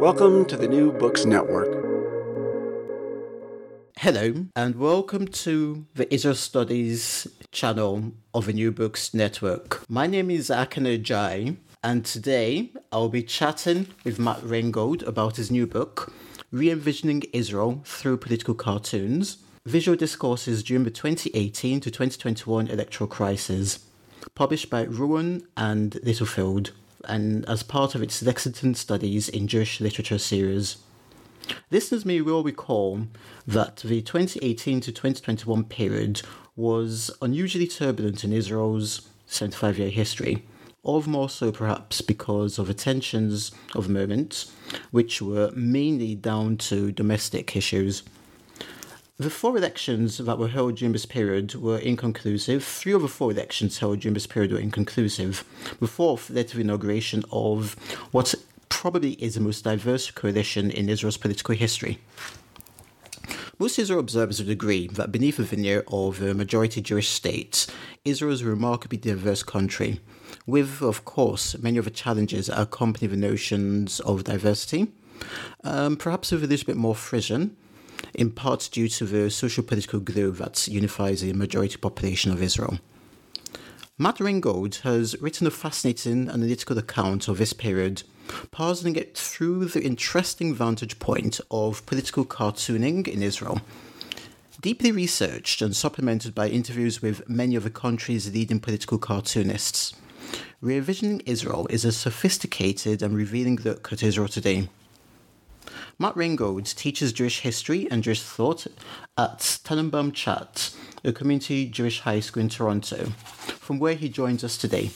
Welcome to the New Books Network. Hello, and welcome to the Israel Studies channel of the New Books Network. My name is Akane Jai, and today I'll be chatting with Matt Ringgold about his new book, Re Envisioning Israel Through Political Cartoons Visual Discourses During the 2018 to 2021 Electoral Crisis, published by Rowman and Littlefield, and as part of its Lexington Studies in Jewish Literature series. Listeners may well recall that the 2018 to 2021 period was unusually turbulent in Israel's 75 year history, all the more so perhaps because of the tensions of the moment, which were mainly down to domestic issues. The four elections that were held during this period were inconclusive. Three of the four elections held during this period were inconclusive. The fourth led to the inauguration of what probably is the most diverse coalition in Israel's political history. Most Israel observers would agree that beneath the veneer of a majority Jewish state, Israel is a remarkably diverse country, with, of course, many of the challenges that accompany the notions of diversity, um, perhaps with a little bit more frisson, in part due to the social political glue that unifies the majority population of Israel. Matt Ringgold has written a fascinating analytical account of this period, parsing it through the interesting vantage point of political cartooning in Israel. Deeply researched and supplemented by interviews with many of the country's leading political cartoonists, Revisioning Israel is a sophisticated and revealing look at Israel today. Matt Ringgold teaches Jewish history and Jewish thought at Tanenbaum CHAT, a community Jewish high school in Toronto, from where he joins us today.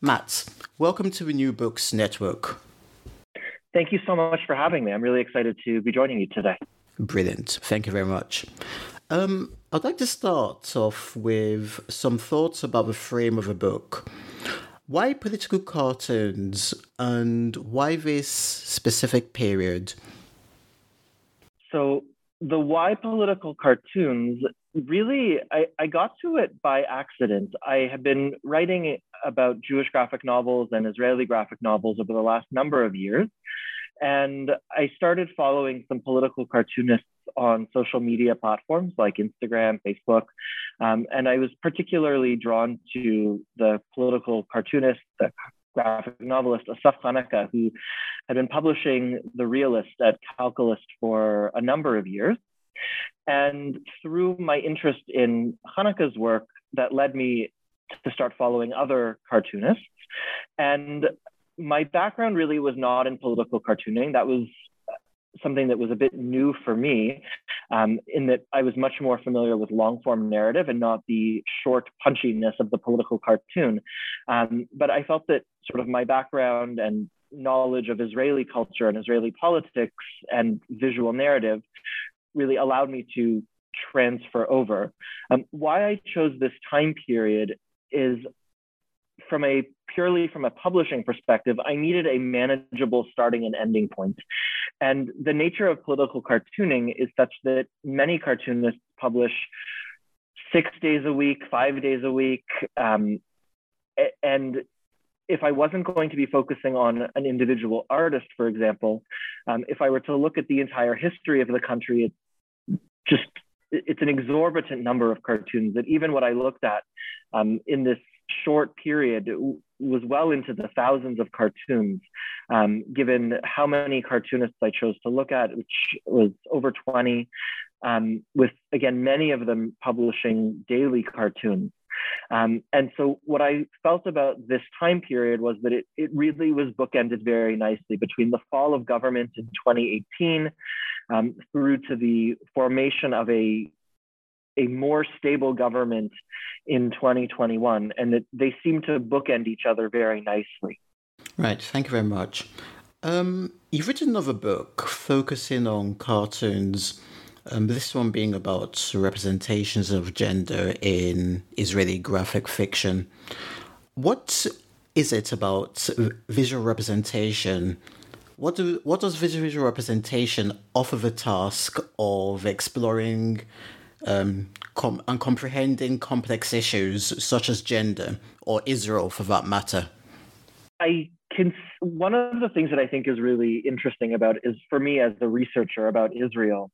Matt, welcome to the New Books Network. Thank you so much for having me. I'm really excited to be joining you today. Brilliant. Thank you very much. Um, I'd like to start off with some thoughts about the frame of the book. Why political cartoons and why this specific period? So, the why political cartoons really, I, I got to it by accident. I have been writing about Jewish graphic novels and Israeli graphic novels over the last number of years. And I started following some political cartoonists on social media platforms like Instagram, Facebook. Um, and I was particularly drawn to the political cartoonists the graphic novelist Asaf Hanuka, who had been publishing The Realist at Calcalist for a number of years. And through my interest in Hanuka's work, that led me to start following other cartoonists. And my background really was not in political cartooning. That was something that was a bit new for me, um, in that I was much more familiar with long form narrative and not the short punchiness of the political cartoon. Um, but I felt that sort of my background and knowledge of Israeli culture and Israeli politics and visual narrative really allowed me to transfer over. Um, why I chose this time period is from a purely from a publishing perspective, I needed a manageable starting and ending point. And the nature of political cartooning is such that many cartoonists publish six days a week, five days a week. Um, and if I wasn't going to be focusing on an individual artist, for example, um, if I were to look at the entire history of the country, it's just it's an exorbitant number of cartoons that even what I looked at um, in this short period was well into the thousands of cartoons, um, given how many cartoonists I chose to look at, which was over 20, um, with again, many of them publishing daily cartoons. Um, and so what I felt about this time period was that it, it really was bookended very nicely between the fall of government in 2018 um, through to the formation of a a more stable government in 2021, and that they seem to bookend each other very nicely. Right, thank you very much. Um, you've written another book focusing on cartoons um, this one being about representations of gender in Israeli graphic fiction. What is it about visual representation? What do what does visual representation offer the task of exploring um, com- and comprehending complex issues such as gender or Israel, for that matter? I can. One of the things that I think is really interesting about is for me as a researcher about Israel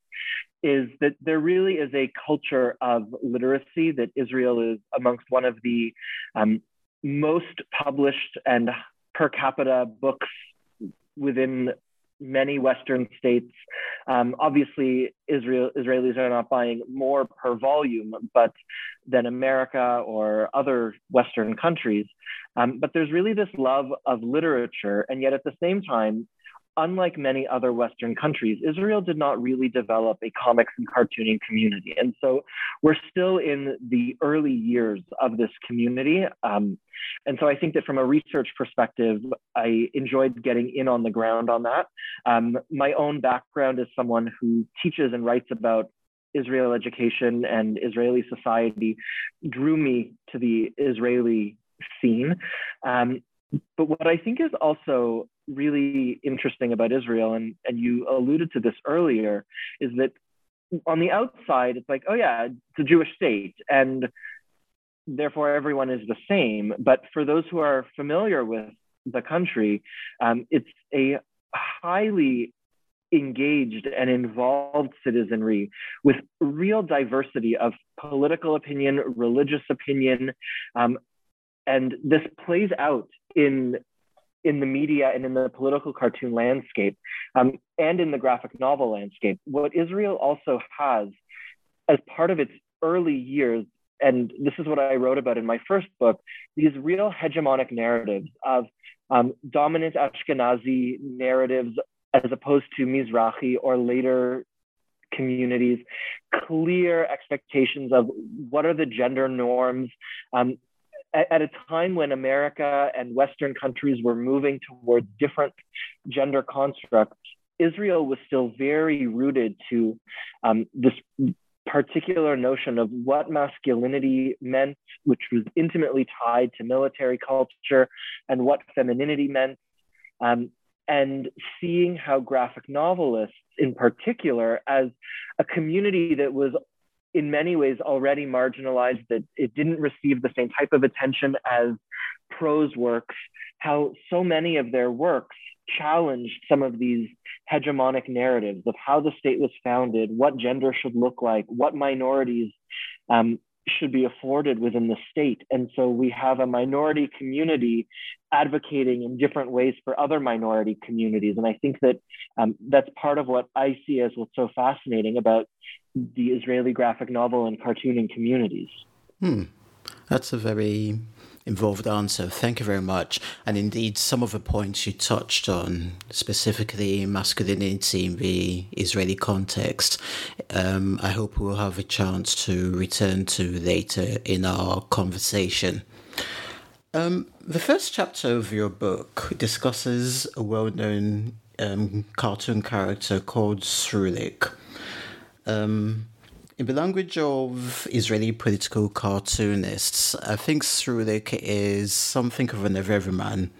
is that there really is a culture of literacy that Israel is amongst one of the um, most published and per capita books within many Western states. Um, obviously, Israel Israelis are not buying more per volume, but than America or other Western countries. Um, but there's really this love of literature, and yet at the same time, unlike many other Western countries, Israel did not really develop a comics and cartooning community. And so we're still in the early years of this community. Um, and so I think that from a research perspective, I enjoyed getting in on the ground on that. Um, my own background is someone who teaches and writes about Israel education and Israeli society drew me to the Israeli scene. Um, but what I think is also really interesting about Israel, and, and you alluded to this earlier, is that on the outside, it's like, oh yeah, it's a Jewish state, and therefore everyone is the same. But for those who are familiar with the country, um, it's a highly engaged and involved citizenry with real diversity of political opinion, religious opinion, um, and this plays out in in the media and in the political cartoon landscape um, and in the graphic novel landscape. What Israel also has as part of its early years, and this is what I wrote about in my first book, these real hegemonic narratives of um, dominant Ashkenazi narratives as opposed to Mizrahi or later communities, clear expectations of what are the gender norms, um, at, a time when America and Western countries were moving towards different gender constructs, Israel was still very rooted to um, this particular notion of what masculinity meant, which was intimately tied to military culture, and what femininity meant. Um, and seeing how graphic novelists, in particular, as a community that was in many ways already marginalized, that it didn't receive the same type of attention as prose works, how so many of their works challenged some of these hegemonic narratives of how the state was founded, what gender should look like, what minorities um, should be afforded within the state. And so we have a minority community advocating in different ways for other minority communities. And I think that um, that's part of what I see as what's so fascinating about the Israeli graphic novel and cartooning communities. Hmm. That's a very involved answer. Thank you very much. And indeed, some of the points you touched on, specifically masculinity in the Israeli context, um, I hope we'll have a chance to return to later in our conversation. Um, the first chapter of your book discusses a well known um, cartoon character called Srulik. Um, In the language of Israeli political cartoonists, I think Srulik is something of an everyman.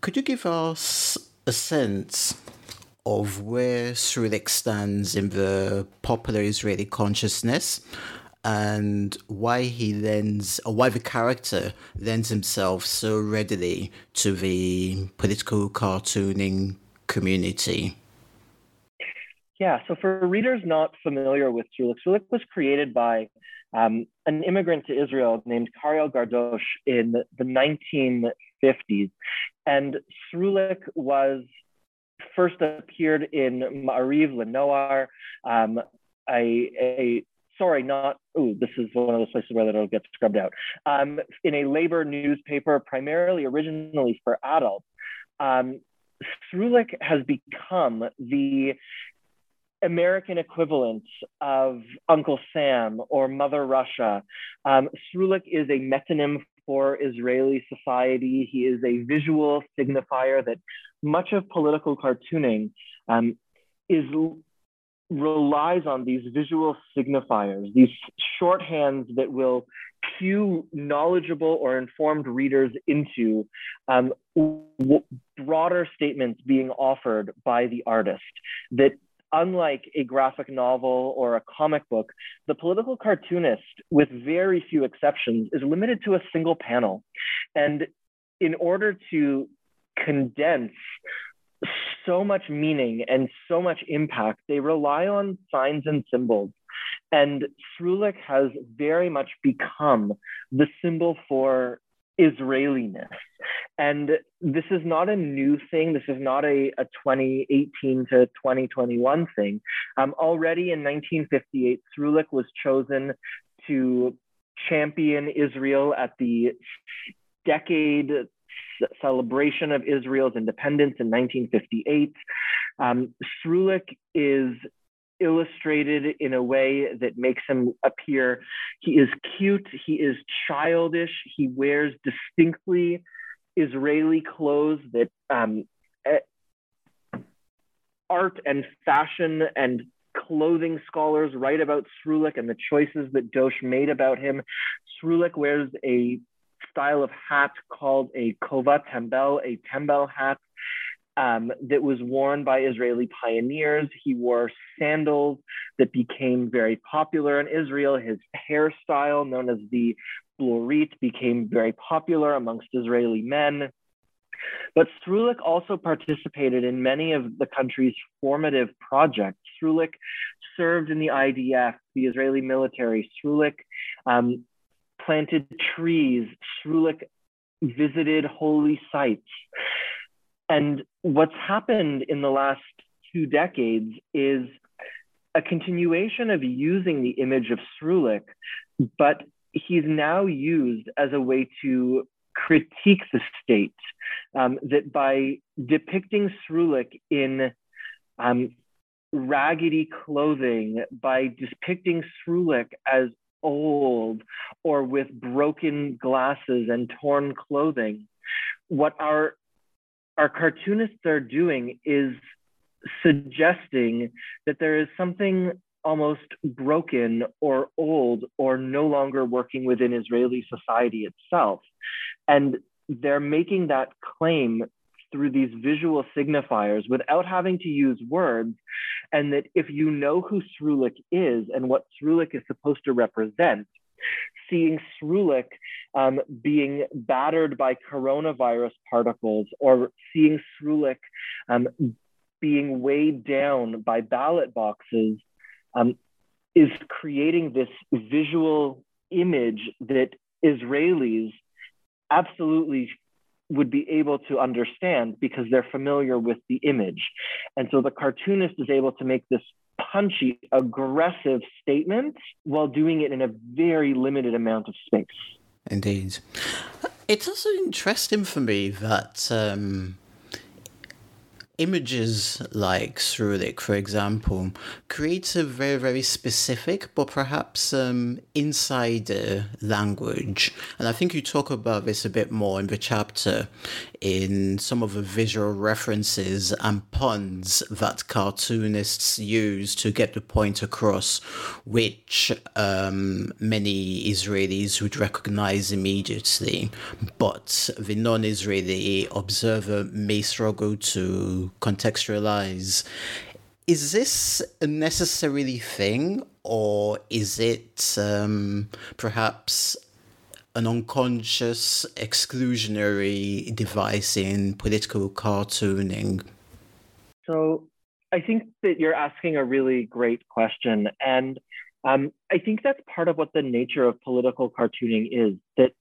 Could you give us a sense of where Srulik stands in the popular Israeli consciousness and why he lends, or why the character lends himself so readily to the political cartooning community? Yeah, so for readers not familiar with Srulik, Srulik was created by um, an immigrant to Israel named Kariel Gardosh in the 1950s. And Srulik was first appeared in Ma'ariv LaNoar, um, a, a sorry, not, oh, this is one of those places where it'll get scrubbed out, um, in a labor newspaper, primarily originally for adults. Um, Srulik has become the American equivalent of Uncle Sam or Mother Russia. Um, Srulik is a metonym for Israeli society. He is a visual signifier that much of political cartooning um, is relies on these visual signifiers, these shorthands that will cue knowledgeable or informed readers into um, w- broader statements being offered by the artist that unlike a graphic novel or a comic book, the political cartoonist, with very few exceptions, is limited to a single panel. And in order to condense so much meaning and so much impact, they rely on signs and symbols. And Srulik has very much become the symbol for Israeliness. And this is not a new thing. This is not a, a 2018 to 2021 thing. Um, already in 1958, Srulik was chosen to champion Israel at the decade celebration of Israel's independence in 1958. Um, Srulik is illustrated in a way that makes him appear. He is cute. He is childish. He wears distinctly israeli clothes that um, art and fashion and clothing scholars write about Srulik and the choices that Dosh made about him. Srulik wears a style of hat called a kova tembel, a tembel hat um, that was worn by Israeli pioneers. He wore sandals that became very popular in Israel. His hairstyle, known as the blorit, became very popular amongst Israeli men. But Srulik also participated in many of the country's formative projects. Srulik served in the IDF, the Israeli military. Srulik um, planted trees. Srulik visited holy sites. And what's happened in the last two decades is a continuation of using the image of Srulik, but he's now used as a way to critique the state. Um, that by depicting Srulik in um, raggedy clothing, by depicting Srulik as old or with broken glasses and torn clothing, what our our cartoonists are doing is suggesting that there is something almost broken or old or no longer working within Israeli society itself. And they're making that claim through these visual signifiers without having to use words. And that if you know who Srulik is and what Srulik is supposed to represent, seeing Srulik um, being battered by coronavirus particles or seeing Srulik um, being weighed down by ballot boxes um, is creating this visual image that Israelis absolutely would be able to understand because they're familiar with the image. And so the cartoonist is able to make this punchy, aggressive statement while doing it in a very limited amount of space. Indeed. It's also interesting for me that um, images like Srulik, for example, creates a very, very specific but perhaps um, insider language. And I think you talk about this a bit more in the chapter in some of the visual references and puns that cartoonists use to get the point across, which um, many Israelis would recognize immediately. But the non Israeli observer may struggle to contextualize. Is this a necessarily thing, or is it um, perhaps an unconscious exclusionary device in political cartooning? So I think that you're asking a really great question. And um, I think that's part of what the nature of political cartooning is that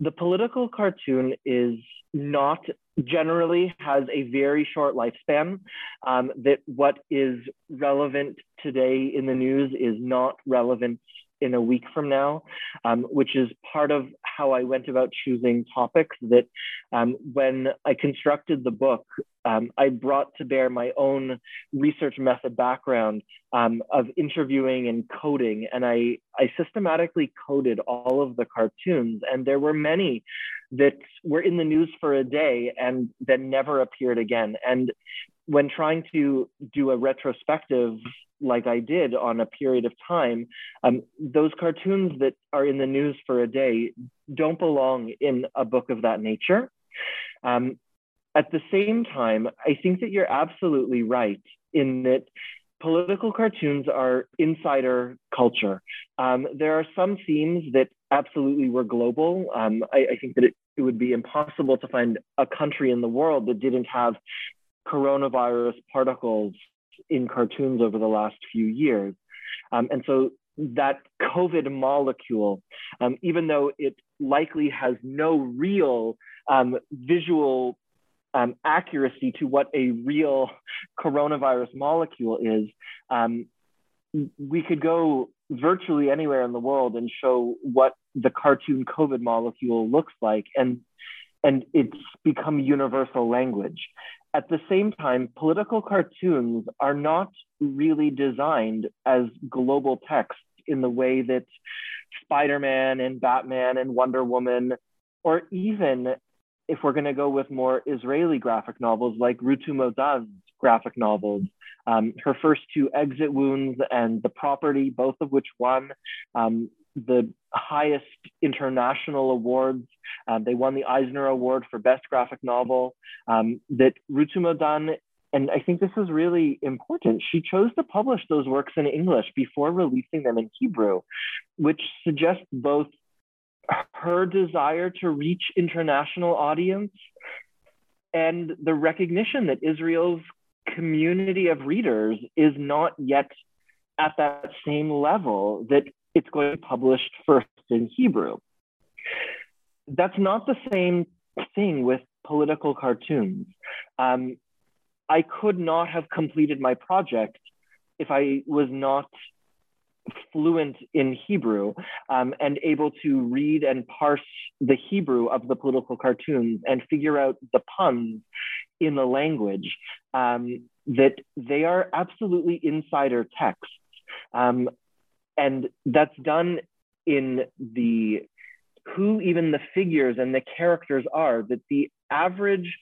the political cartoon is not generally has a very short lifespan. Um, that what is relevant today in the news is not relevant in a week from now, um, which is part of how I went about choosing topics. That um, when I constructed the book, um, I brought to bear my own research method background um, of interviewing and coding, and I, I systematically coded all of the cartoons, and there were many that were in the news for a day and then never appeared again. And when trying to do a retrospective like I did on a period of time, um, those cartoons that are in the news for a day don't belong in a book of that nature. Um, at the same time, I think that you're absolutely right in that political cartoons are insider culture. Um, there are some themes that absolutely were global. Um, I, I, think that it, it would be impossible to find a country in the world that didn't have coronavirus particles in cartoons over the last few years. Um, and so that COVID molecule, um, even though it likely has no real um, visual um, accuracy to what a real coronavirus molecule is, um, we could go virtually anywhere in the world and show what the cartoon COVID molecule looks like. And and it's become universal language. At the same time, political cartoons are not really designed as global text in the way that Spider Man and Batman and Wonder Woman, or even if we're going to go with more Israeli graphic novels like Rutu Modan's graphic novels, um, her first two Exit Wounds and The Property, both of which won um, the highest international awards. Um, they won the Eisner Award for Best Graphic Novel. Um, that Rutu Modan, and I think this is really important, she chose to publish those works in English before releasing them in Hebrew, which suggests both her desire to reach international audience and the recognition that Israel's community of readers is not yet at that same level that it's going to be published first in Hebrew. That's not the same thing with political cartoons. Um, I could not have completed my project if I was not fluent in Hebrew um, and able to read and parse the Hebrew of the political cartoons and figure out the puns in the language, um, that they are absolutely insider texts. Um, and that's done in the who even the figures and the characters are that the average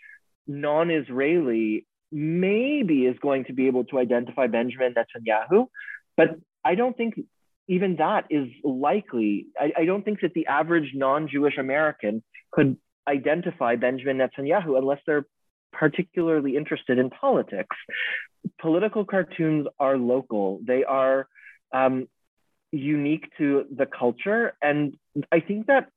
non-israeli maybe is going to be able to identify benjamin netanyahu. But i don't think even that is likely. I, I don't think that the average non-jewish american could identify benjamin netanyahu unless they're particularly interested in politics. Political cartoons are local. They are um, unique to the culture. And I think that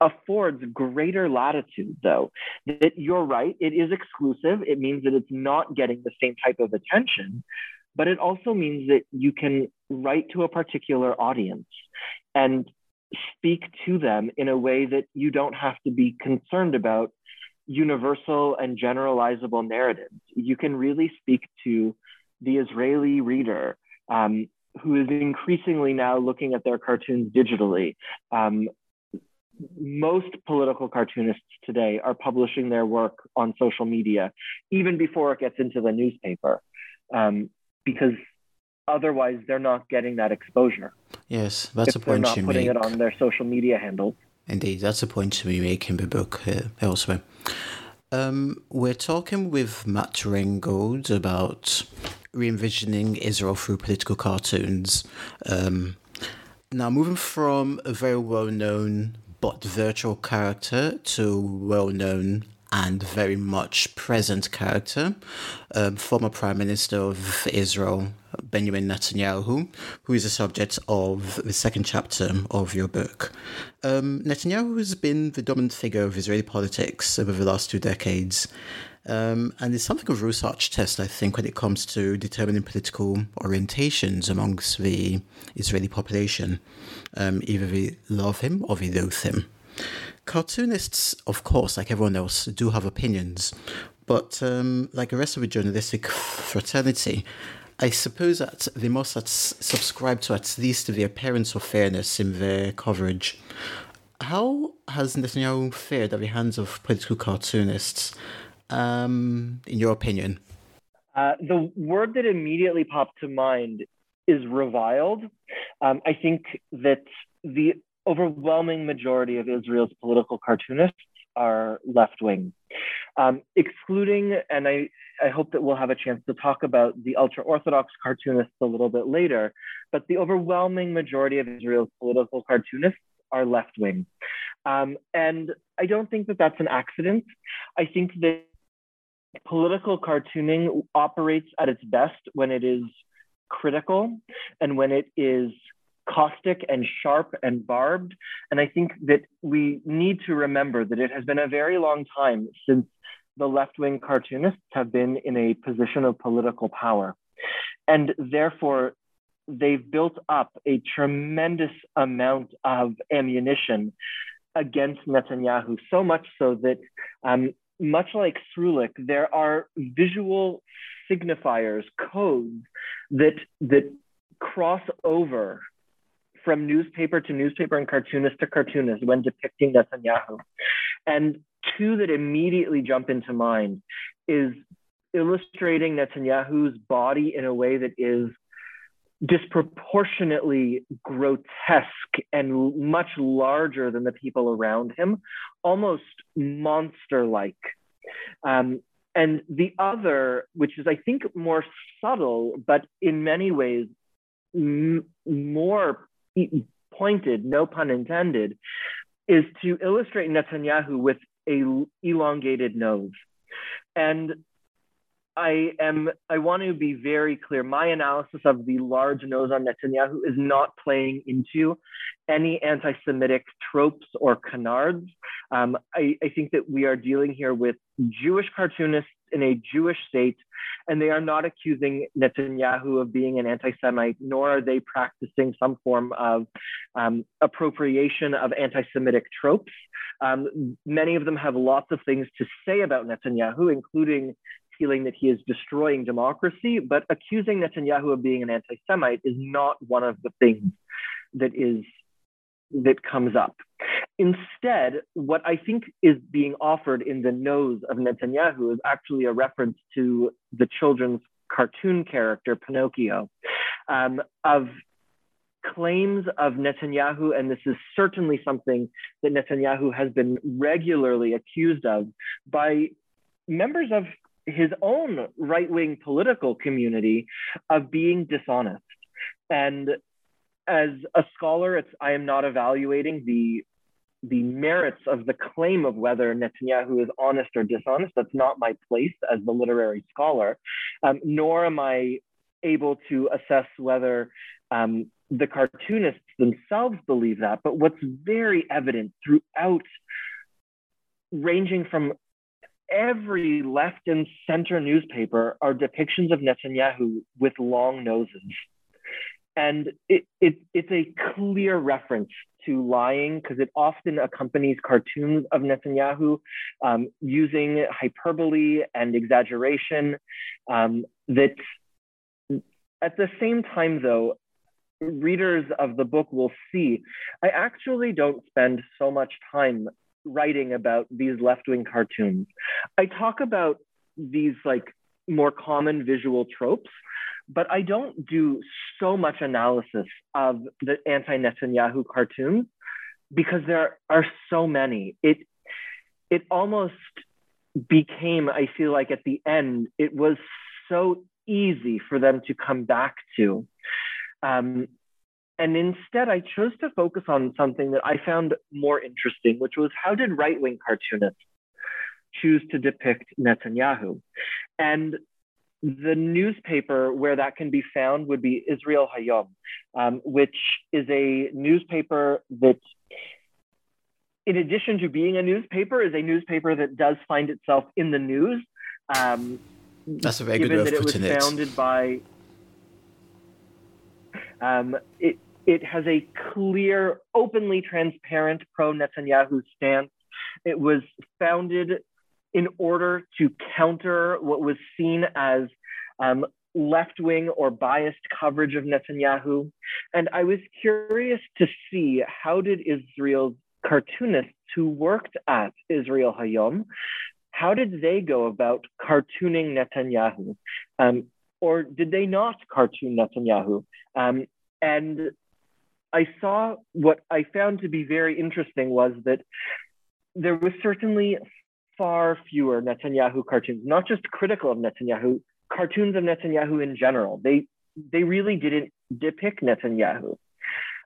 affords greater latitude, though. That you're right, it is exclusive. It means that it's not getting the same type of attention, but it also means that you can write to a particular audience and speak to them in a way that you don't have to be concerned about universal and generalizable narratives. You can really speak to the Israeli reader um, who is increasingly now looking at their cartoons digitally. Um, most political cartoonists today are publishing their work on social media, even before it gets into the newspaper, um, because otherwise they're not getting that exposure. Yes, that's if a point they're not you putting make. it on their social media handles. Indeed, that's a point we make in the book uh, elsewhere. Um, we're talking with Matt Ringgold about re-envisioning Israel through political cartoons. Um, now, moving from a very well-known but virtual character to well-known and very much present character, um, former Prime Minister of Israel, Benjamin Netanyahu, who is the subject of the second chapter of your book. Um, Netanyahu has been the dominant figure of Israeli politics over the last two decades. Um, and it's something of a research test, I think, when it comes to determining political orientations amongst the Israeli population. Um, either they love him or they loathe him. Cartoonists, of course, like everyone else, do have opinions, but um, like the rest of the journalistic fraternity, I suppose that they must subscribe to at least the appearance of fairness in their coverage. How has Netanyahu fared at the hands of political cartoonists, um, in your opinion? Uh, the word that immediately popped to mind is reviled. Um, I think that the overwhelming majority of Israel's political cartoonists are left wing, um, excluding, and I, I hope that we'll have a chance to talk about the ultra Orthodox cartoonists a little bit later, but the overwhelming majority of Israel's political cartoonists are left wing. Um, and I don't think that that's an accident. I think that political cartooning operates at its best when it is critical and when it is caustic and sharp and barbed. And I think that we need to remember that it has been a very long time since the left wing cartoonists have been in a position of political power. And therefore, they've built up a tremendous amount of ammunition against Netanyahu, so much so that, um, much like Srulik, there are visual signifiers, codes that, that cross over from newspaper to newspaper and cartoonist to cartoonist when depicting Netanyahu. And two that immediately jump into mind is illustrating Netanyahu's body in a way that is disproportionately grotesque and much larger than the people around him, almost monster like. Um, and the other, which is, I think, more subtle, but in many ways m- more pointed, no pun intended, is to illustrate Netanyahu with a elongated nose. And I am I want to be very clear. My analysis of the large nose on Netanyahu is not playing into any anti-Semitic tropes or canards. Um, I, I think that we are dealing here with Jewish cartoonists in a Jewish state, and they are not accusing Netanyahu of being an anti Semite, nor are they practicing some form of um, appropriation of anti Semitic tropes. Um, many of them have lots of things to say about Netanyahu, including feeling that he is destroying democracy, but accusing Netanyahu of being an anti Semite is not one of the things that is that comes up. Instead, what I think is being offered in the nose of Netanyahu is actually a reference to the children's cartoon character Pinocchio, um, of claims of Netanyahu, and this is certainly something that Netanyahu has been regularly accused of by members of his own right wing political community of being dishonest. And as a scholar, it's I am not evaluating the the merits of the claim of whether Netanyahu is honest or dishonest. That's not my place as the literary scholar, um, nor am I able to assess whether um, the cartoonists themselves believe that. But what's very evident throughout, ranging from every left and center newspaper, are depictions of Netanyahu with long noses. And it, it, it's a clear reference to lying because it often accompanies cartoons of Netanyahu um, using hyperbole and exaggeration. Um, that at the same time, though, readers of the book will see, I actually don't spend so much time writing about these left wing cartoons. I talk about these like more common visual tropes, but I don't do so much analysis of the anti Netanyahu cartoons because there are so many. It it almost became, I feel like at the end, it was so easy for them to come back to. Um, and instead, I chose to focus on something that I found more interesting, which was how did right wing cartoonists choose to depict Netanyahu? And the newspaper where that can be found would be Israel Hayom, um, which is a newspaper that, in addition to being a newspaper, is a newspaper that does find itself in the news. Um, That's a very good way of putting it. was founded by. Um, it it has a clear, openly transparent pro Netanyahu stance. It was founded in order to counter what was seen as um, left wing or biased coverage of Netanyahu. And I was curious to see how did Israel's cartoonists who worked at Israel Hayom, how did they go about cartooning Netanyahu? Um, or did they not cartoon Netanyahu? Um, and I saw what I found to be very interesting was that there was certainly far fewer Netanyahu cartoons, not just critical of Netanyahu, cartoons of Netanyahu in general. They they really didn't depict Netanyahu.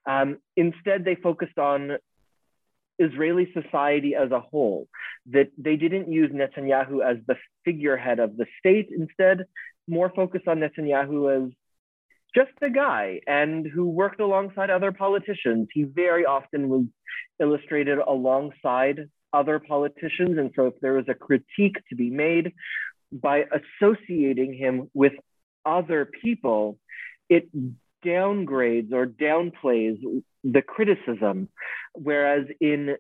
Um, instead, they focused on Israeli society as a whole. That they didn't use Netanyahu as the figurehead of the state. Instead, more focused on Netanyahu as just a guy and who worked alongside other politicians. He very often was illustrated alongside other politicians. And so if there was a critique to be made by associating him with other people, it downgrades or downplays the criticism. Whereas in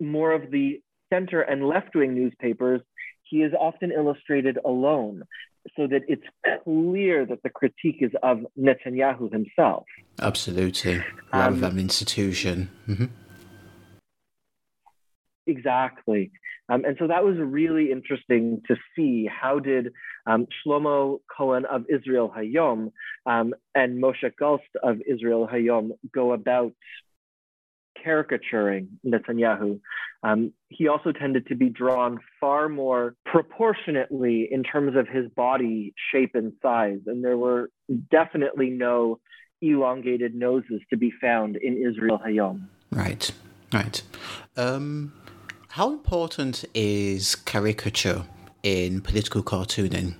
more of the center and left wing newspapers, he is often illustrated alone so that it's clear that the critique is of Netanyahu himself. Absolutely, rather um, than institution. Mm-hmm. Exactly. Um, and so that was really interesting to see how did um, Shlomo Cohen of Israel Hayom um, and Moshe Gulst of Israel Hayom go about caricaturing Netanyahu. Um, he also tended to be drawn far more proportionately in terms of his body shape and size. And there were definitely no elongated noses to be found in Israel Hayom. Right, right. Um, how important is caricature in political cartooning?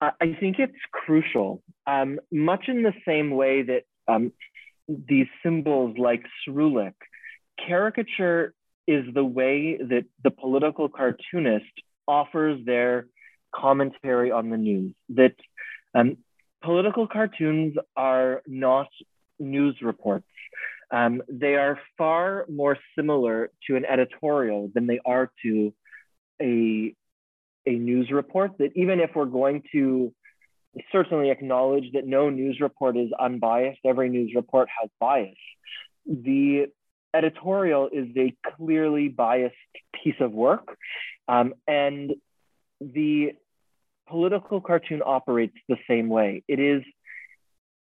I think it's crucial, um, much in the same way that um, these symbols like Srulik, caricature is the way that the political cartoonist offers their commentary on the news. That um, political cartoons are not news reports. Um, they are far more similar to an editorial than they are to a, a news report. That even if we're going to certainly acknowledge that no news report is unbiased. Every news report has bias. The editorial is a clearly biased piece of work, um, and the political cartoon operates the same way. It is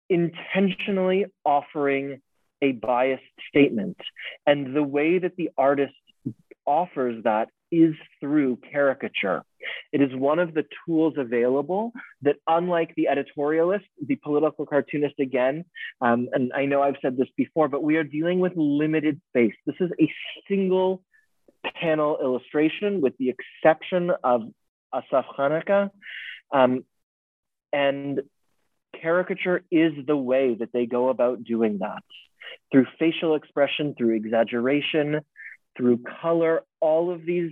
intentionally offering a biased statement, and the way that the artist offers that is through caricature. It is one of the tools available that, unlike the editorialist, the political cartoonist, again, um, and I know I've said this before, but we are dealing with limited space. This is a single panel illustration, with the exception of Asaf Hanuka. Um, and caricature is the way that they go about doing that through facial expression, through exaggeration, through color, all of these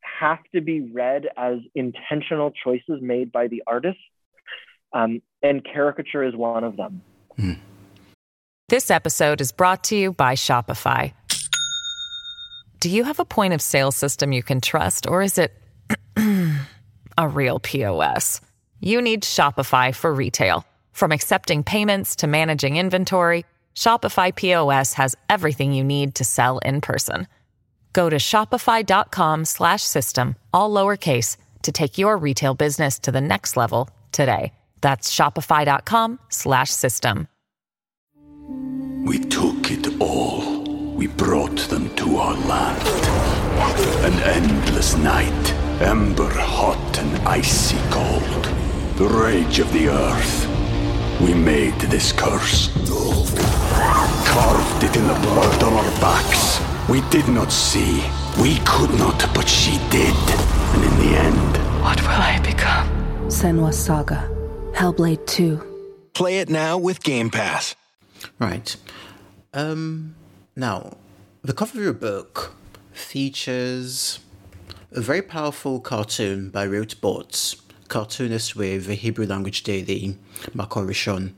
have to be read as intentional choices made by the artist. Um, and caricature is one of them. Mm. This episode is brought to you by Shopify. Do you have a point of sale system you can trust, or is it a real POS? You need Shopify for retail. From accepting payments to managing inventory, Shopify POS has everything you need to sell in person. Go to shopify.com slash system, all lowercase to take your retail business to the next level today. That's shopify.com slash system. We took it all. We brought them to our land. An endless night, ember hot and icy cold. The rage of the earth. We made this curse. Carved it in the blood on our backs. We did not see. We could not, but she did. And in the end, What will I become? Senua Saga. Hellblade 2. Play it now with Game Pass. Right. Um, now, the cover of your book features a very powerful cartoon by Riot Bots, cartoonist with the Hebrew language daily Makor Rishon.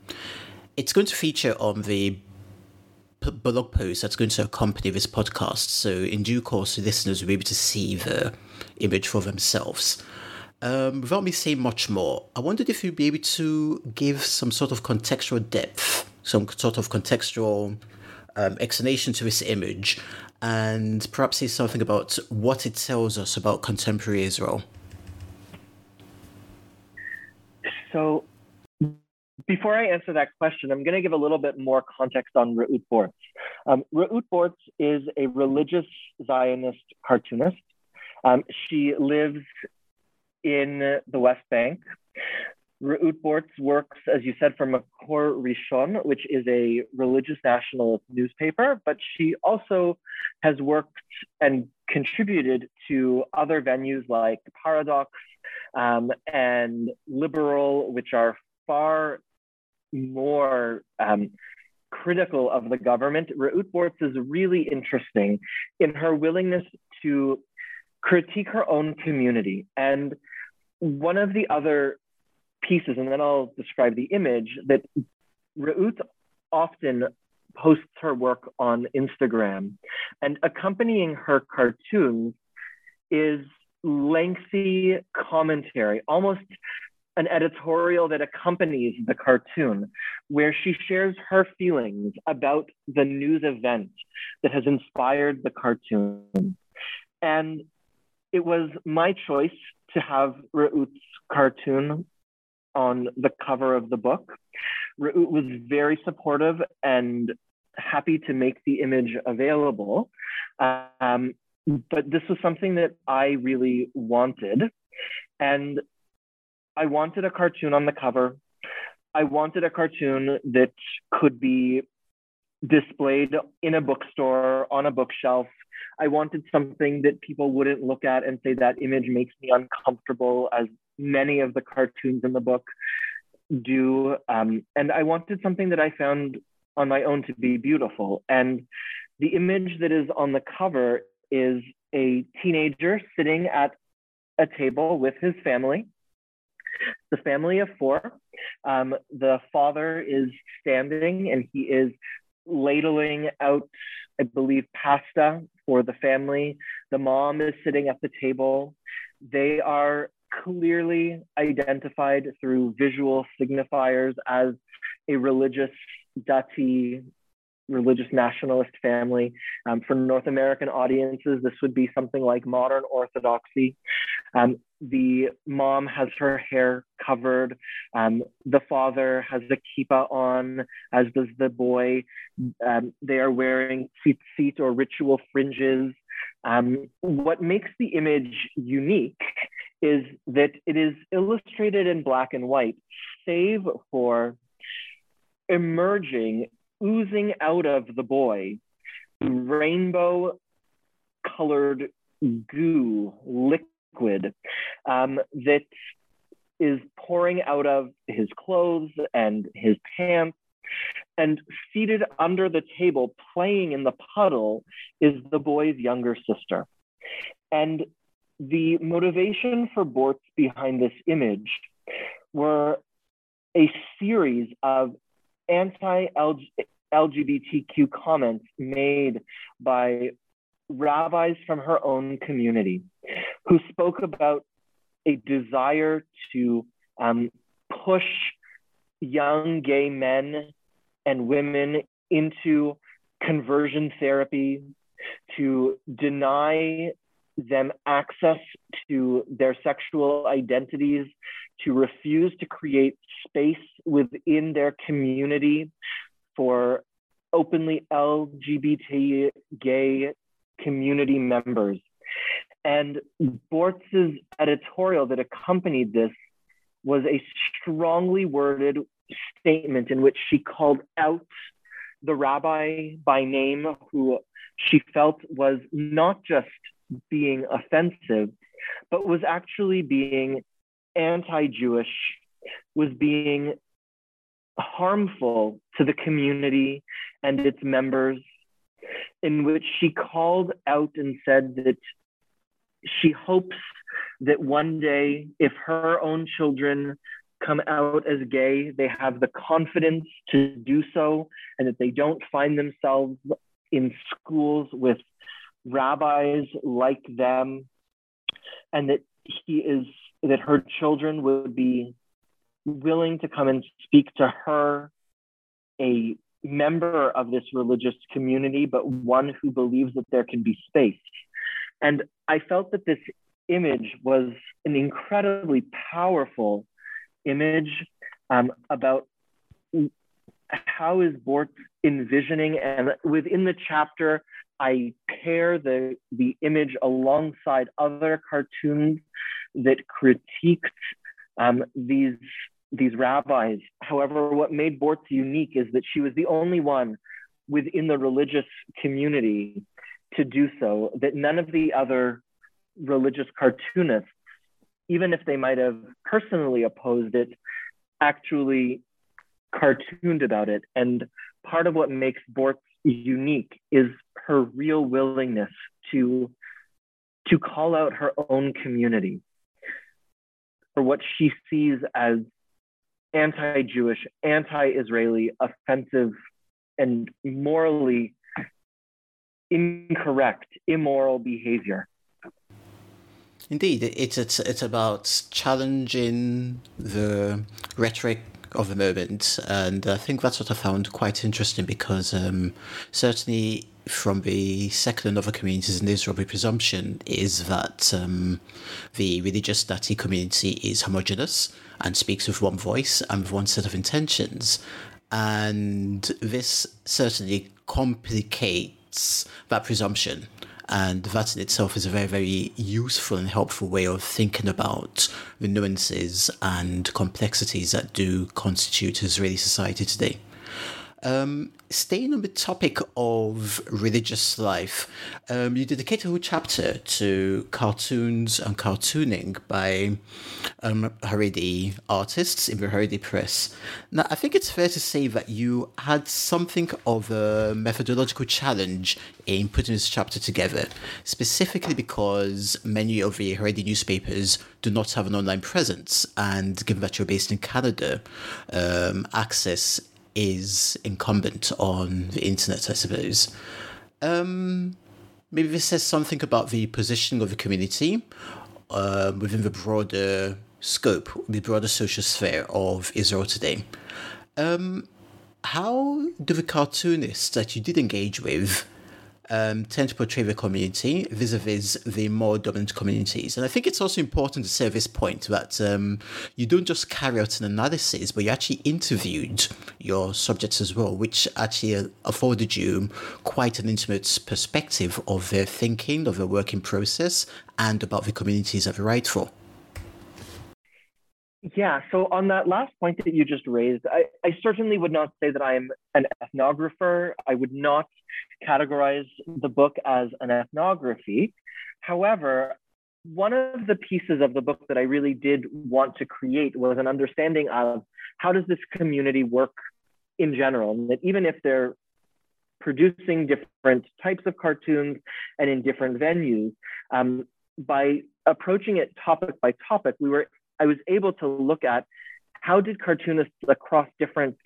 It's going to feature on the blog post that's going to accompany this podcast, so in due course, listeners will be able to see the image for themselves. Um, without me saying much more, I wondered if you'd be able to give some sort of contextual depth, some sort of contextual um, explanation to this image, and perhaps say something about what it tells us about contemporary Israel. So before I answer that question, I'm going to give a little bit more context on Reut Bortz. Um, Reut Bortz is a religious Zionist cartoonist. Um, she lives in the West Bank. Reut Bortz works, as you said, for Makor Rishon, which is a religious nationalist newspaper, but she also has worked and contributed to other venues like Paradox um, and Liberal, which are far more um, critical of the government. Reut Bortz is really interesting in her willingness to critique her own community. And one of the other pieces, and then I'll describe the image, that Reut often posts her work on Instagram. And accompanying her cartoons is lengthy commentary, almost an editorial that accompanies the cartoon, where she shares her feelings about the news event that has inspired the cartoon. And it was my choice to have Reut's cartoon on the cover of the book. Reut was very supportive and happy to make the image available. Um, but this was something that I really wanted. And I wanted a cartoon on the cover. I wanted a cartoon that could be displayed in a bookstore, on a bookshelf. I wanted something that people wouldn't look at and say that image makes me uncomfortable, as many of the cartoons in the book do. Um, and I wanted something that I found on my own to be beautiful. And the image that is on the cover is a teenager sitting at a table with his family. The family of four. Um, the father is standing and he is ladling out, I believe, pasta for the family. The mom is sitting at the table. They are clearly identified through visual signifiers as a religious dati religious nationalist family. Um, for North American audiences, this would be something like modern orthodoxy. Um, the mom has her hair covered. Um, the father has the kippah on, as does the boy. Um, they are wearing tzitzit or ritual fringes. Um, what makes the image unique is that it is illustrated in black and white, save for emerging oozing out of the boy rainbow colored goo liquid um, that is pouring out of his clothes and his pants. And seated under the table, playing in the puddle, is the boy's younger sister. And the motivation for Bortz behind this image were a series of anti LGBTQ comments made by rabbis from her own community who spoke about a desire to um, push young gay men and women into conversion therapy, to deny them access to their sexual identities, to refuse to create space within their community for openly LGBT gay community members. And Bortz's editorial that accompanied this was a strongly worded statement in which she called out the rabbi by name who she felt was not just being offensive, but was actually being anti Jewish, was being harmful to the community and its members, in which she called out and said that she hopes that one day, if her own children come out as gay, they have the confidence to do so, and that they don't find themselves in schools with rabbis like them, and that he is that her children would be willing to come and speak to her, a member of this religious community, but one who believes that there can be space. And I felt that this image was an incredibly powerful image um, about how is Bortz envisioning, and within the chapter, I pair the, the image alongside other cartoons that critiqued um, these, these rabbis. However, what made Bortz unique is that she was the only one within the religious community to do so, that none of the other religious cartoonists, even if they might have personally opposed it, actually cartooned about it. And part of what makes Bortz unique is her real willingness to, to call out her own community for what she sees as anti Jewish, anti Israeli, offensive, and morally incorrect, immoral behavior. Indeed, it's, it's, it's about challenging the rhetoric of the moment, and I think that's what I found quite interesting because um, certainly from the secular and other communities in Israel, the presumption is that um, the religious Dati community is homogenous and speaks with one voice and with one set of intentions. And this certainly complicates that presumption and that in itself is a very, very useful and helpful way of thinking about the nuances and complexities that do constitute Israeli society today. Um, staying on the topic of religious life, um, you dedicate a whole chapter to cartoons and cartooning by um, Haredi artists in the Haredi press. Now, I think it's fair to say that you had something of a methodological challenge in putting this chapter together, specifically because many of the Haredi newspapers do not have an online presence, and given that you're based in Canada, um, access is incumbent on the internet, I suppose. Um, maybe this says something about the positioning of the community uh, within the broader scope, the broader social sphere of Israel today. Um, how do the cartoonists that you did engage with um, tend to portray the community vis-a-vis the more dominant communities. And I think it's also important to say at this point that um, you don't just carry out an analysis, but you actually interviewed your subjects as well, which actually afforded you quite an intimate perspective of their thinking, of their working process, and about the communities that they write for. Yeah, so on that last point that you just raised, I, I certainly would not say that I am an ethnographer. I would not categorize the book as an ethnography. However, one of the pieces of the book that I really did want to create was an understanding of how does this community work in general, and that even if they're producing different types of cartoons and in different venues, um, by approaching it topic by topic, we were I was able to look at how did cartoonists across different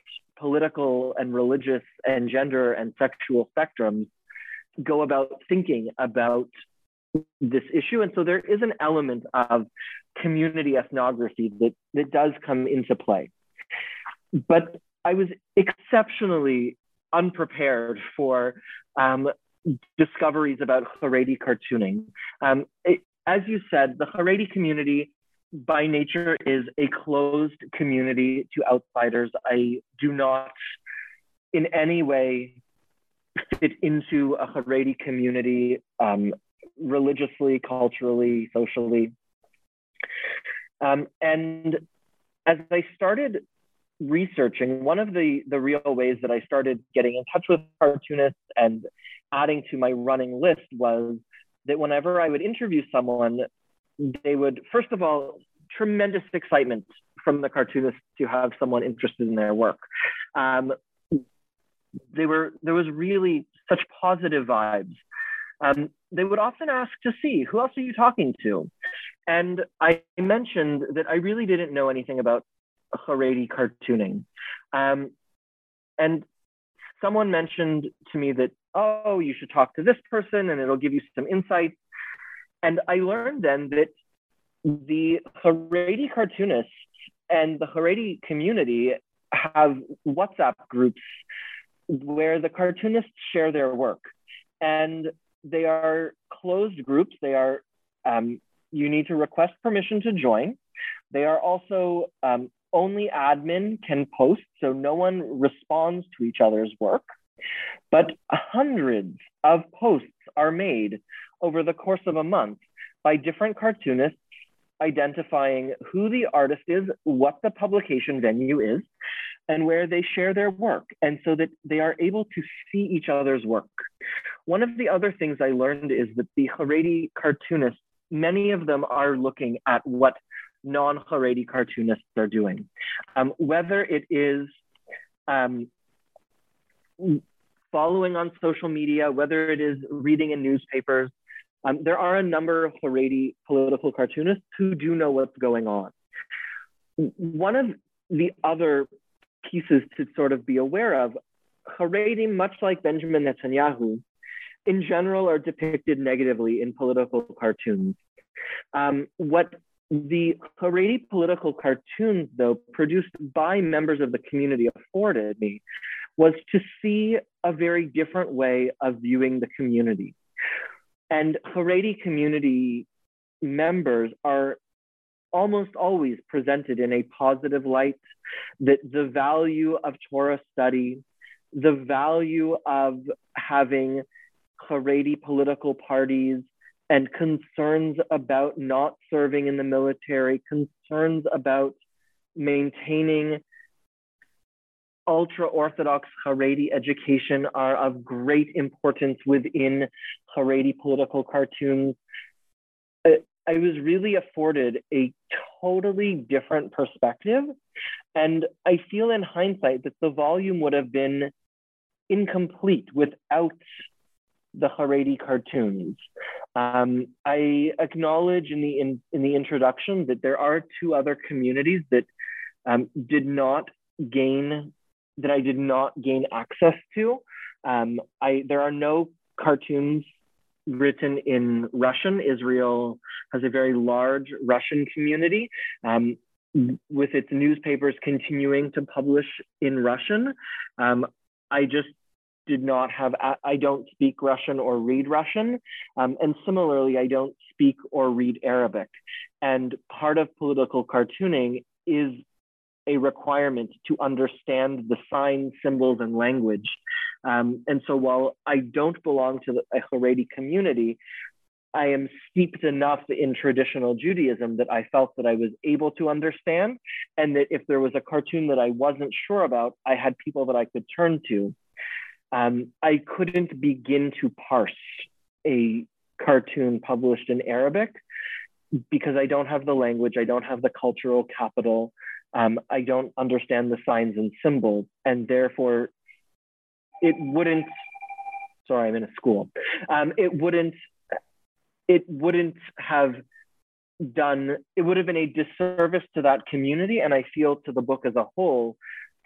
political and religious and gender and sexual spectrums go about thinking about this issue. And so there is an element of community ethnography that, that does come into play. but I was exceptionally unprepared for um, discoveries about Haredi cartooning. Um, it, as you said, the Haredi community by nature is a closed community to outsiders. I do not in any way fit into a Haredi community um, religiously, culturally, socially. Um, and as I started researching, one of the, the real ways that I started getting in touch with cartoonists and adding to my running list was that whenever I would interview someone, they would, first of all, tremendous excitement from the cartoonists to have someone interested in their work. Um, they were there was really such positive vibes. Um, they would often ask to see who else are you talking to, and I mentioned that I really didn't know anything about Haredi cartooning, um, and someone mentioned to me that oh you should talk to this person and it'll give you some insights, and I learned then that the Haredi cartoonists and the Haredi community have WhatsApp groups where the cartoonists share their work. And they are closed groups. They are, um, you need to request permission to join. They are also um, only admin can post, so no one responds to each other's work. But hundreds of posts are made over the course of a month by different cartoonists identifying who the artist is, what the publication venue is, and where they share their work, and so that they are able to see each other's work. One of the other things I learned is that the Haredi cartoonists, many of them are looking at what non Haredi cartoonists are doing. Um, whether it is um, following on social media, whether it is reading in newspapers, um, there are a number of Haredi political cartoonists who do know what's going on. One of the other pieces to sort of be aware of, Haredi, much like Benjamin Netanyahu, in general are depicted negatively in political cartoons. Um, what the Haredi political cartoons, though, produced by members of the community afforded me was to see a very different way of viewing the community. And Haredi community members are almost always presented in a positive light, that the value of Torah study, the value of having Haredi political parties and concerns about not serving in the military, concerns about maintaining ultra Orthodox Haredi education are of great importance within Haredi political cartoons. I was really afforded a totally different perspective. And I feel in hindsight that the volume would have been incomplete without the Haredi cartoons. Um, I acknowledge in the in, in the introduction that there are two other communities that um, did not gain that I did not gain access to. Um, I there are no cartoons written in Russian. Israel has a very large Russian community. Um, with its newspapers continuing to publish in Russian, um, I just did not have, I don't speak Russian or read Russian. Um, and similarly, I don't speak or read Arabic. And part of political cartooning is a requirement to understand the signs, symbols, and language. Um, and so while I don't belong to the, Haredi community, I am steeped enough in traditional Judaism that I felt that I was able to understand, and that if there was a cartoon that I wasn't sure about, I had people that I could turn to. Um, I couldn't begin to parse a cartoon published in Arabic because I don't have the language, I don't have the cultural capital, um, I don't understand the signs and symbols, and therefore it wouldn't. Sorry, I'm in a school. Um, it wouldn't. It wouldn't have done. It would have been a disservice to that community, and I feel to the book as a whole,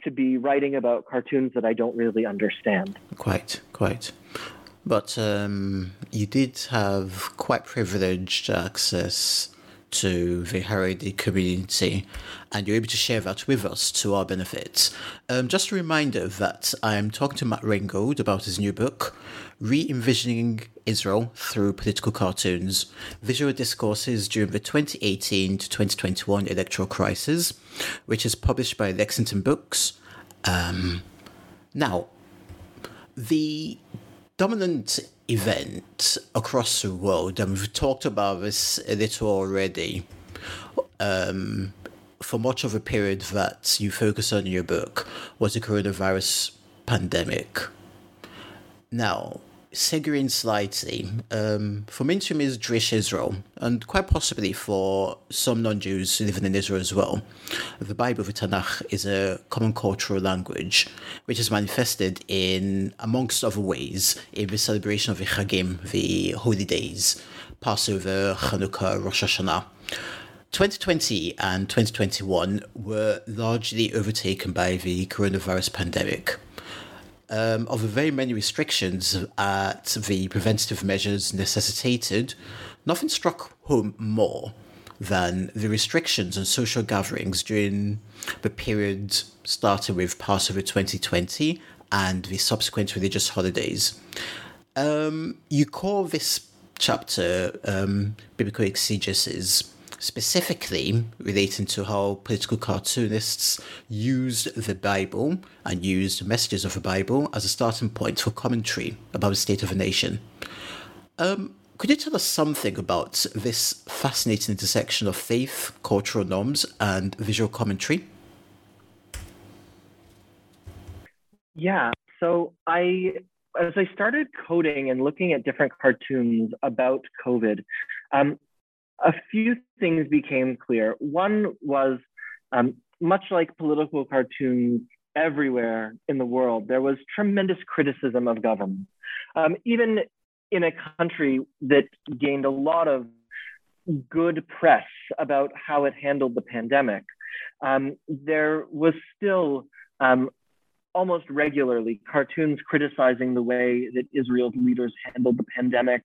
to be writing about cartoons that I don't really understand. Quite, quite. But um, you did have quite privileged access to the Haredi community, and you're able to share that with us to our benefit. Um, just a reminder that I'm talking to Matt Reingold about his new book, Re Envisioning Israel Through Political Cartoons Visual Discourses During the 2018 to 2021 Electoral Crisis, which is published by Lexington Books. Um, now, the dominant event across the world, and we've talked about this a little already, um, for much of a period that you focus on in your book, was the coronavirus pandemic. Now, segueing slightly, um, for mainstream is Jewish Israel, and quite possibly for some non Jews living in Israel as well, the Bible, the Tanakh, is a common cultural language which is manifested in, amongst other ways, in the celebration of the Chagim, the holy days, Passover, Hanukkah, Rosh Hashanah. 2020 and 2021 were largely overtaken by the coronavirus pandemic um, of the very many restrictions at the preventative measures necessitated, nothing struck home more than the restrictions on social gatherings during the period starting with Passover 2020 and the subsequent religious holidays. Um, you call this chapter um, Biblical Exegesis specifically relating to how political cartoonists used the Bible and used messages of the Bible as a starting point for commentary about the state of a nation. Um, could you tell us something about this fascinating intersection of faith, cultural norms, and visual commentary? Yeah, so I as I started coding and looking at different cartoons about COVID, um, a few things became clear. One was um, much like political cartoons everywhere in the world, there was tremendous criticism of government. Um, even in a country that gained a lot of good press about how it handled the pandemic, um, there was still um, almost regularly cartoons criticizing the way that Israel's leaders handled the pandemic.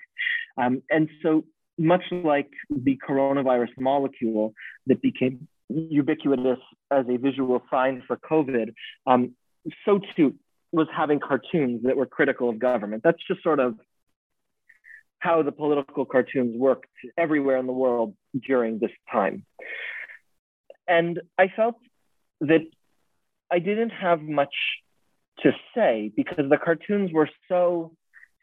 Um, and so much like the coronavirus molecule that became ubiquitous as a visual sign for COVID, um, so too was having cartoons that were critical of government. That's just sort of how the political cartoons worked everywhere in the world during this time. And I felt that I didn't have much to say because the cartoons were so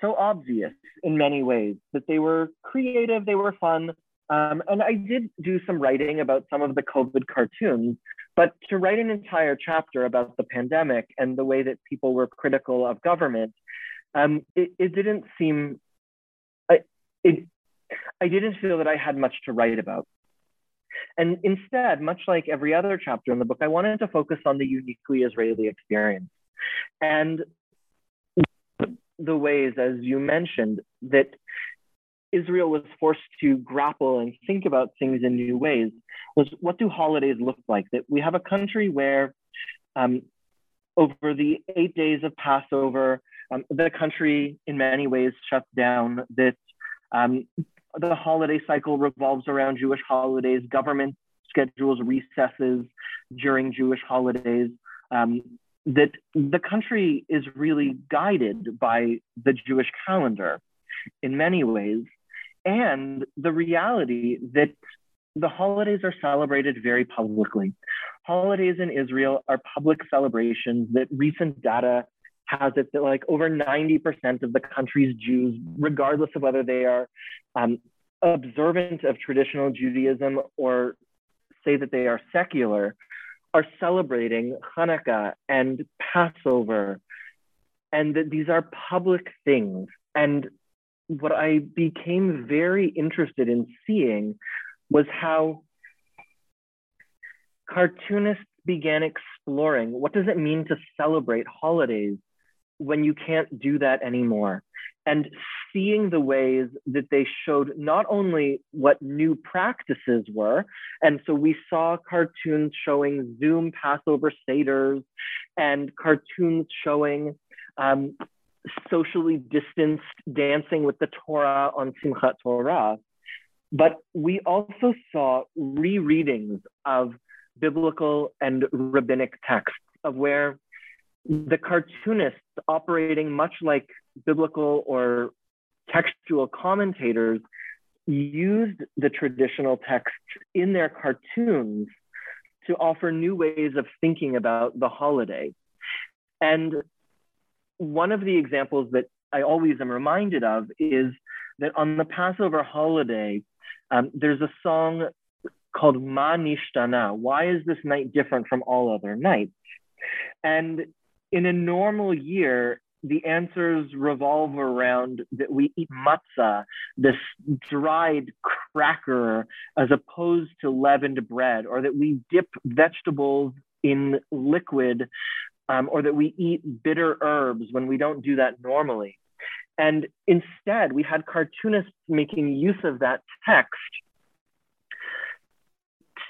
so obvious in many ways that they were creative, they were fun. Um, and I did do some writing about some of the COVID cartoons, but to write an entire chapter about the pandemic and the way that people were critical of government, um, it, it, didn't seem, I, it, I didn't feel that I had much to write about. And instead, much like every other chapter in the book, I wanted to focus on the uniquely Israeli experience. And the ways, as you mentioned, that Israel was forced to grapple and think about things in new ways was what do holidays look like? That we have a country where um, over the eight days of Passover, um, the country in many ways shuts down, that um, the holiday cycle revolves around Jewish holidays, government schedules recesses during Jewish holidays. Um, that the country is really guided by the Jewish calendar in many ways, and the reality that the holidays are celebrated very publicly. Holidays in Israel are public celebrations that recent data has it that like over 90% of the country's Jews, regardless of whether they are um, observant of traditional Judaism or say that they are secular, are celebrating Hanukkah and Passover, and that these are public things. And what I became very interested in seeing was how cartoonists began exploring what does it mean to celebrate holidays when you can't do that anymore and seeing the ways that they showed not only what new practices were, and so we saw cartoons showing Zoom Passover Seders and cartoons showing um, socially distanced dancing with the Torah on Simchat Torah, but we also saw rereadings of biblical and rabbinic texts of where the cartoonists operating much like biblical or textual commentators used the traditional texts in their cartoons to offer new ways of thinking about the holiday. And one of the examples that I always am reminded of is that on the Passover holiday, um, there's a song called Ma Nishtana. Why is this night different from all other nights? And in a normal year, the answers revolve around that we eat matzah, this dried cracker, as opposed to leavened bread, or that we dip vegetables in liquid, um, or that we eat bitter herbs when we don't do that normally. And instead, we had cartoonists making use of that text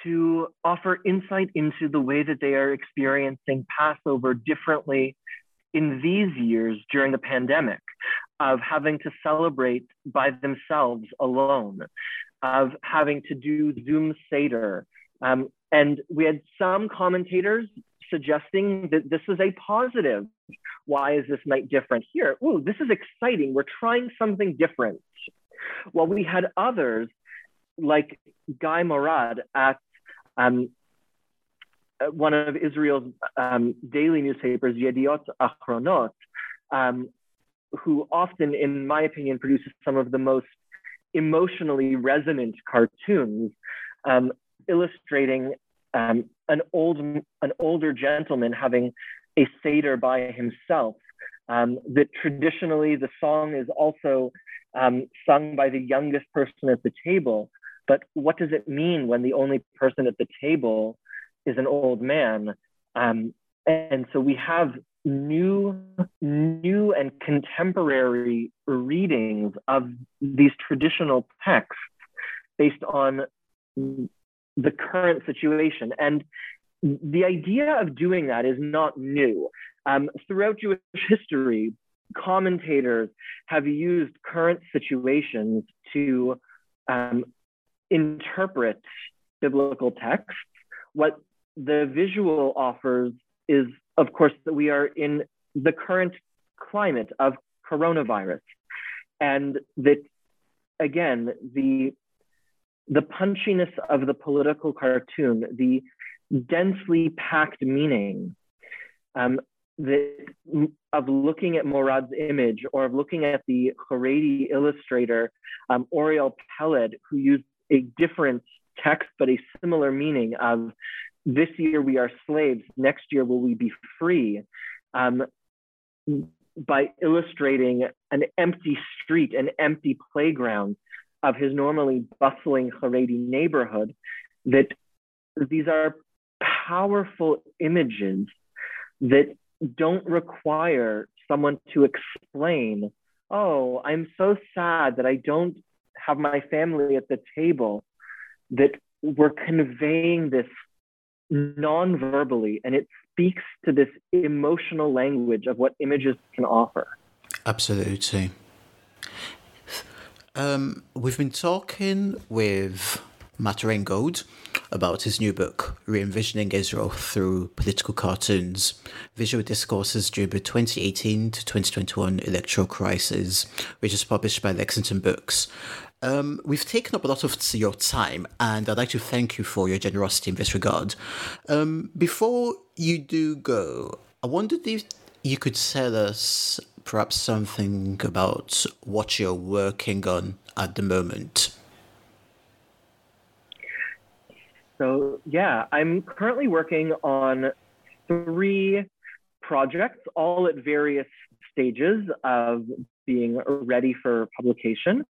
to offer insight into the way that they are experiencing Passover differently in these years during the pandemic, of having to celebrate by themselves alone, of having to do Zoom Seder. Um, and we had some commentators suggesting that this is a positive. Why is this night different here? Ooh, this is exciting. We're trying something different. While we had others like Guy Morad at um, one of Israel's um, daily newspapers, Yediot Achronot, um, who often, in my opinion, produces some of the most emotionally resonant cartoons, um, illustrating um, an old, an older gentleman having a seder by himself. Um, that traditionally the song is also um, sung by the youngest person at the table, but what does it mean when the only person at the table is an old man? Um, and so we have new, new and contemporary readings of these traditional texts based on the current situation. And the idea of doing that is not new. Um, throughout Jewish history, commentators have used current situations to um, interpret biblical texts. What the visual offers is, of course, that we are in the current climate of coronavirus. And that, again, the, the punchiness of the political cartoon, the densely packed meaning um, that, of looking at Morad's image or of looking at the Haredi illustrator, um, Oriel Peled, who used a different text, but a similar meaning of this year we are slaves, next year will we be free? Um, by illustrating an empty street, an empty playground of his normally bustling Haredi neighborhood, that these are powerful images that don't require someone to explain, oh, I'm so sad that I don't have my family at the table that we're conveying this non-verbally and it speaks to this emotional language of what images can offer absolutely um, we've been talking with Matt Reingold about his new book, Re-envisioning Israel Through Political Cartoons, Visual Discourses During the 2018 to 2021 Electoral Crisis, which is published by Lexington Books. Um, we've taken up a lot of your time, and I'd like to thank you for your generosity in this regard. Um, before you do go, I wondered if you could tell us perhaps something about what you're working on at the moment. So, yeah, I'm currently working on three projects, all at various stages of being ready for publication.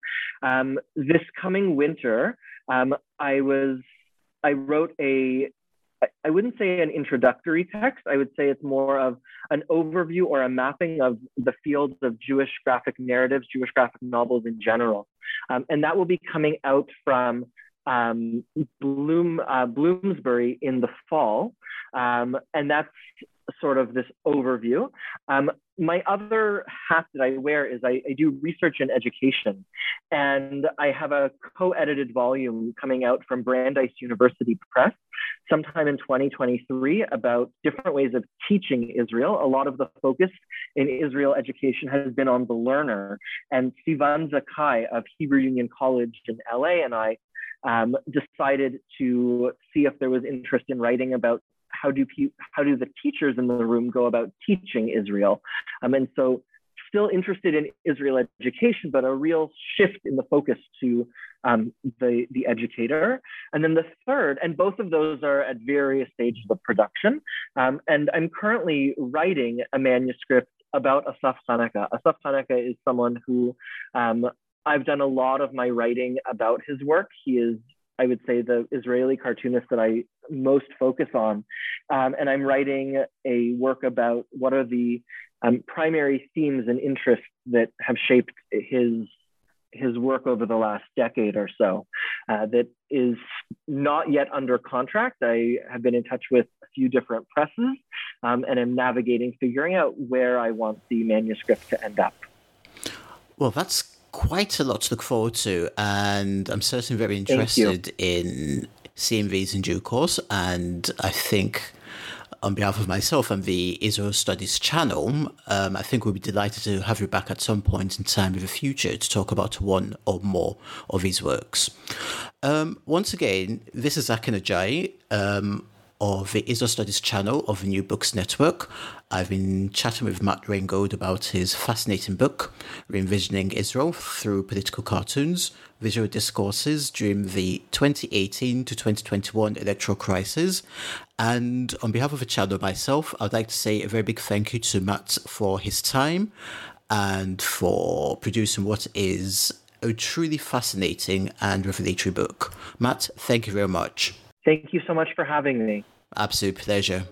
Um, this coming winter, um, I was I wrote a I wouldn't say an introductory text. I would say it's more of an overview or a mapping of the fields of Jewish graphic narratives, Jewish graphic novels in general. Um, and that will be coming out from um, Bloom, uh, Bloomsbury in the fall. Um, and that's sort of this overview. Um, my other hat that I wear is I, I, do research in education, and I have a co-edited volume coming out from Brandeis University Press sometime in 2023 about different ways of teaching Israel. A lot of the focus in Israel education has been on the learner, and Sivan Zakai of Hebrew Union College in LA and I um, decided to see if there was interest in writing about how do how do the teachers in the room go about teaching Israel? Um, and so still interested in Israel education, but a real shift in the focus to um, the, the educator. And then the third, and both of those are at various stages of production. Um, and I'm currently writing a manuscript about Asaf Hanuka. Asaf Hanuka is someone who um, I've done a lot of my writing about his work. He is I would say the Israeli cartoonist that I most focus on. Um, and I'm writing a work about what are the um, primary themes and interests that have shaped his his work over the last decade or so uh, that is not yet under contract. I have been in touch with a few different presses um, and am navigating, figuring out where I want the manuscript to end up. Well, that's quite a lot to look forward to, and I'm certainly very interested in seeing these in due course. And I think, on behalf of myself and the Israel Studies channel, um, I think we'll be delighted to have you back at some point in time in the future to talk about one or more of his works. Um, once again, this is Akin Ajayi. Um, of the Israel Studies channel of the New Books Network. I've been chatting with Matt Reingold about his fascinating book, Re-Envisioning Israel Through Political Cartoons, Visual Discourses during the 2018 to 2021 electoral crisis. And on behalf of the channel myself, I'd like to say a very big thank you to Matt for his time and for producing what is a truly fascinating and revelatory book. Matt, thank you very much. Thank you so much for having me. Absolute pleasure.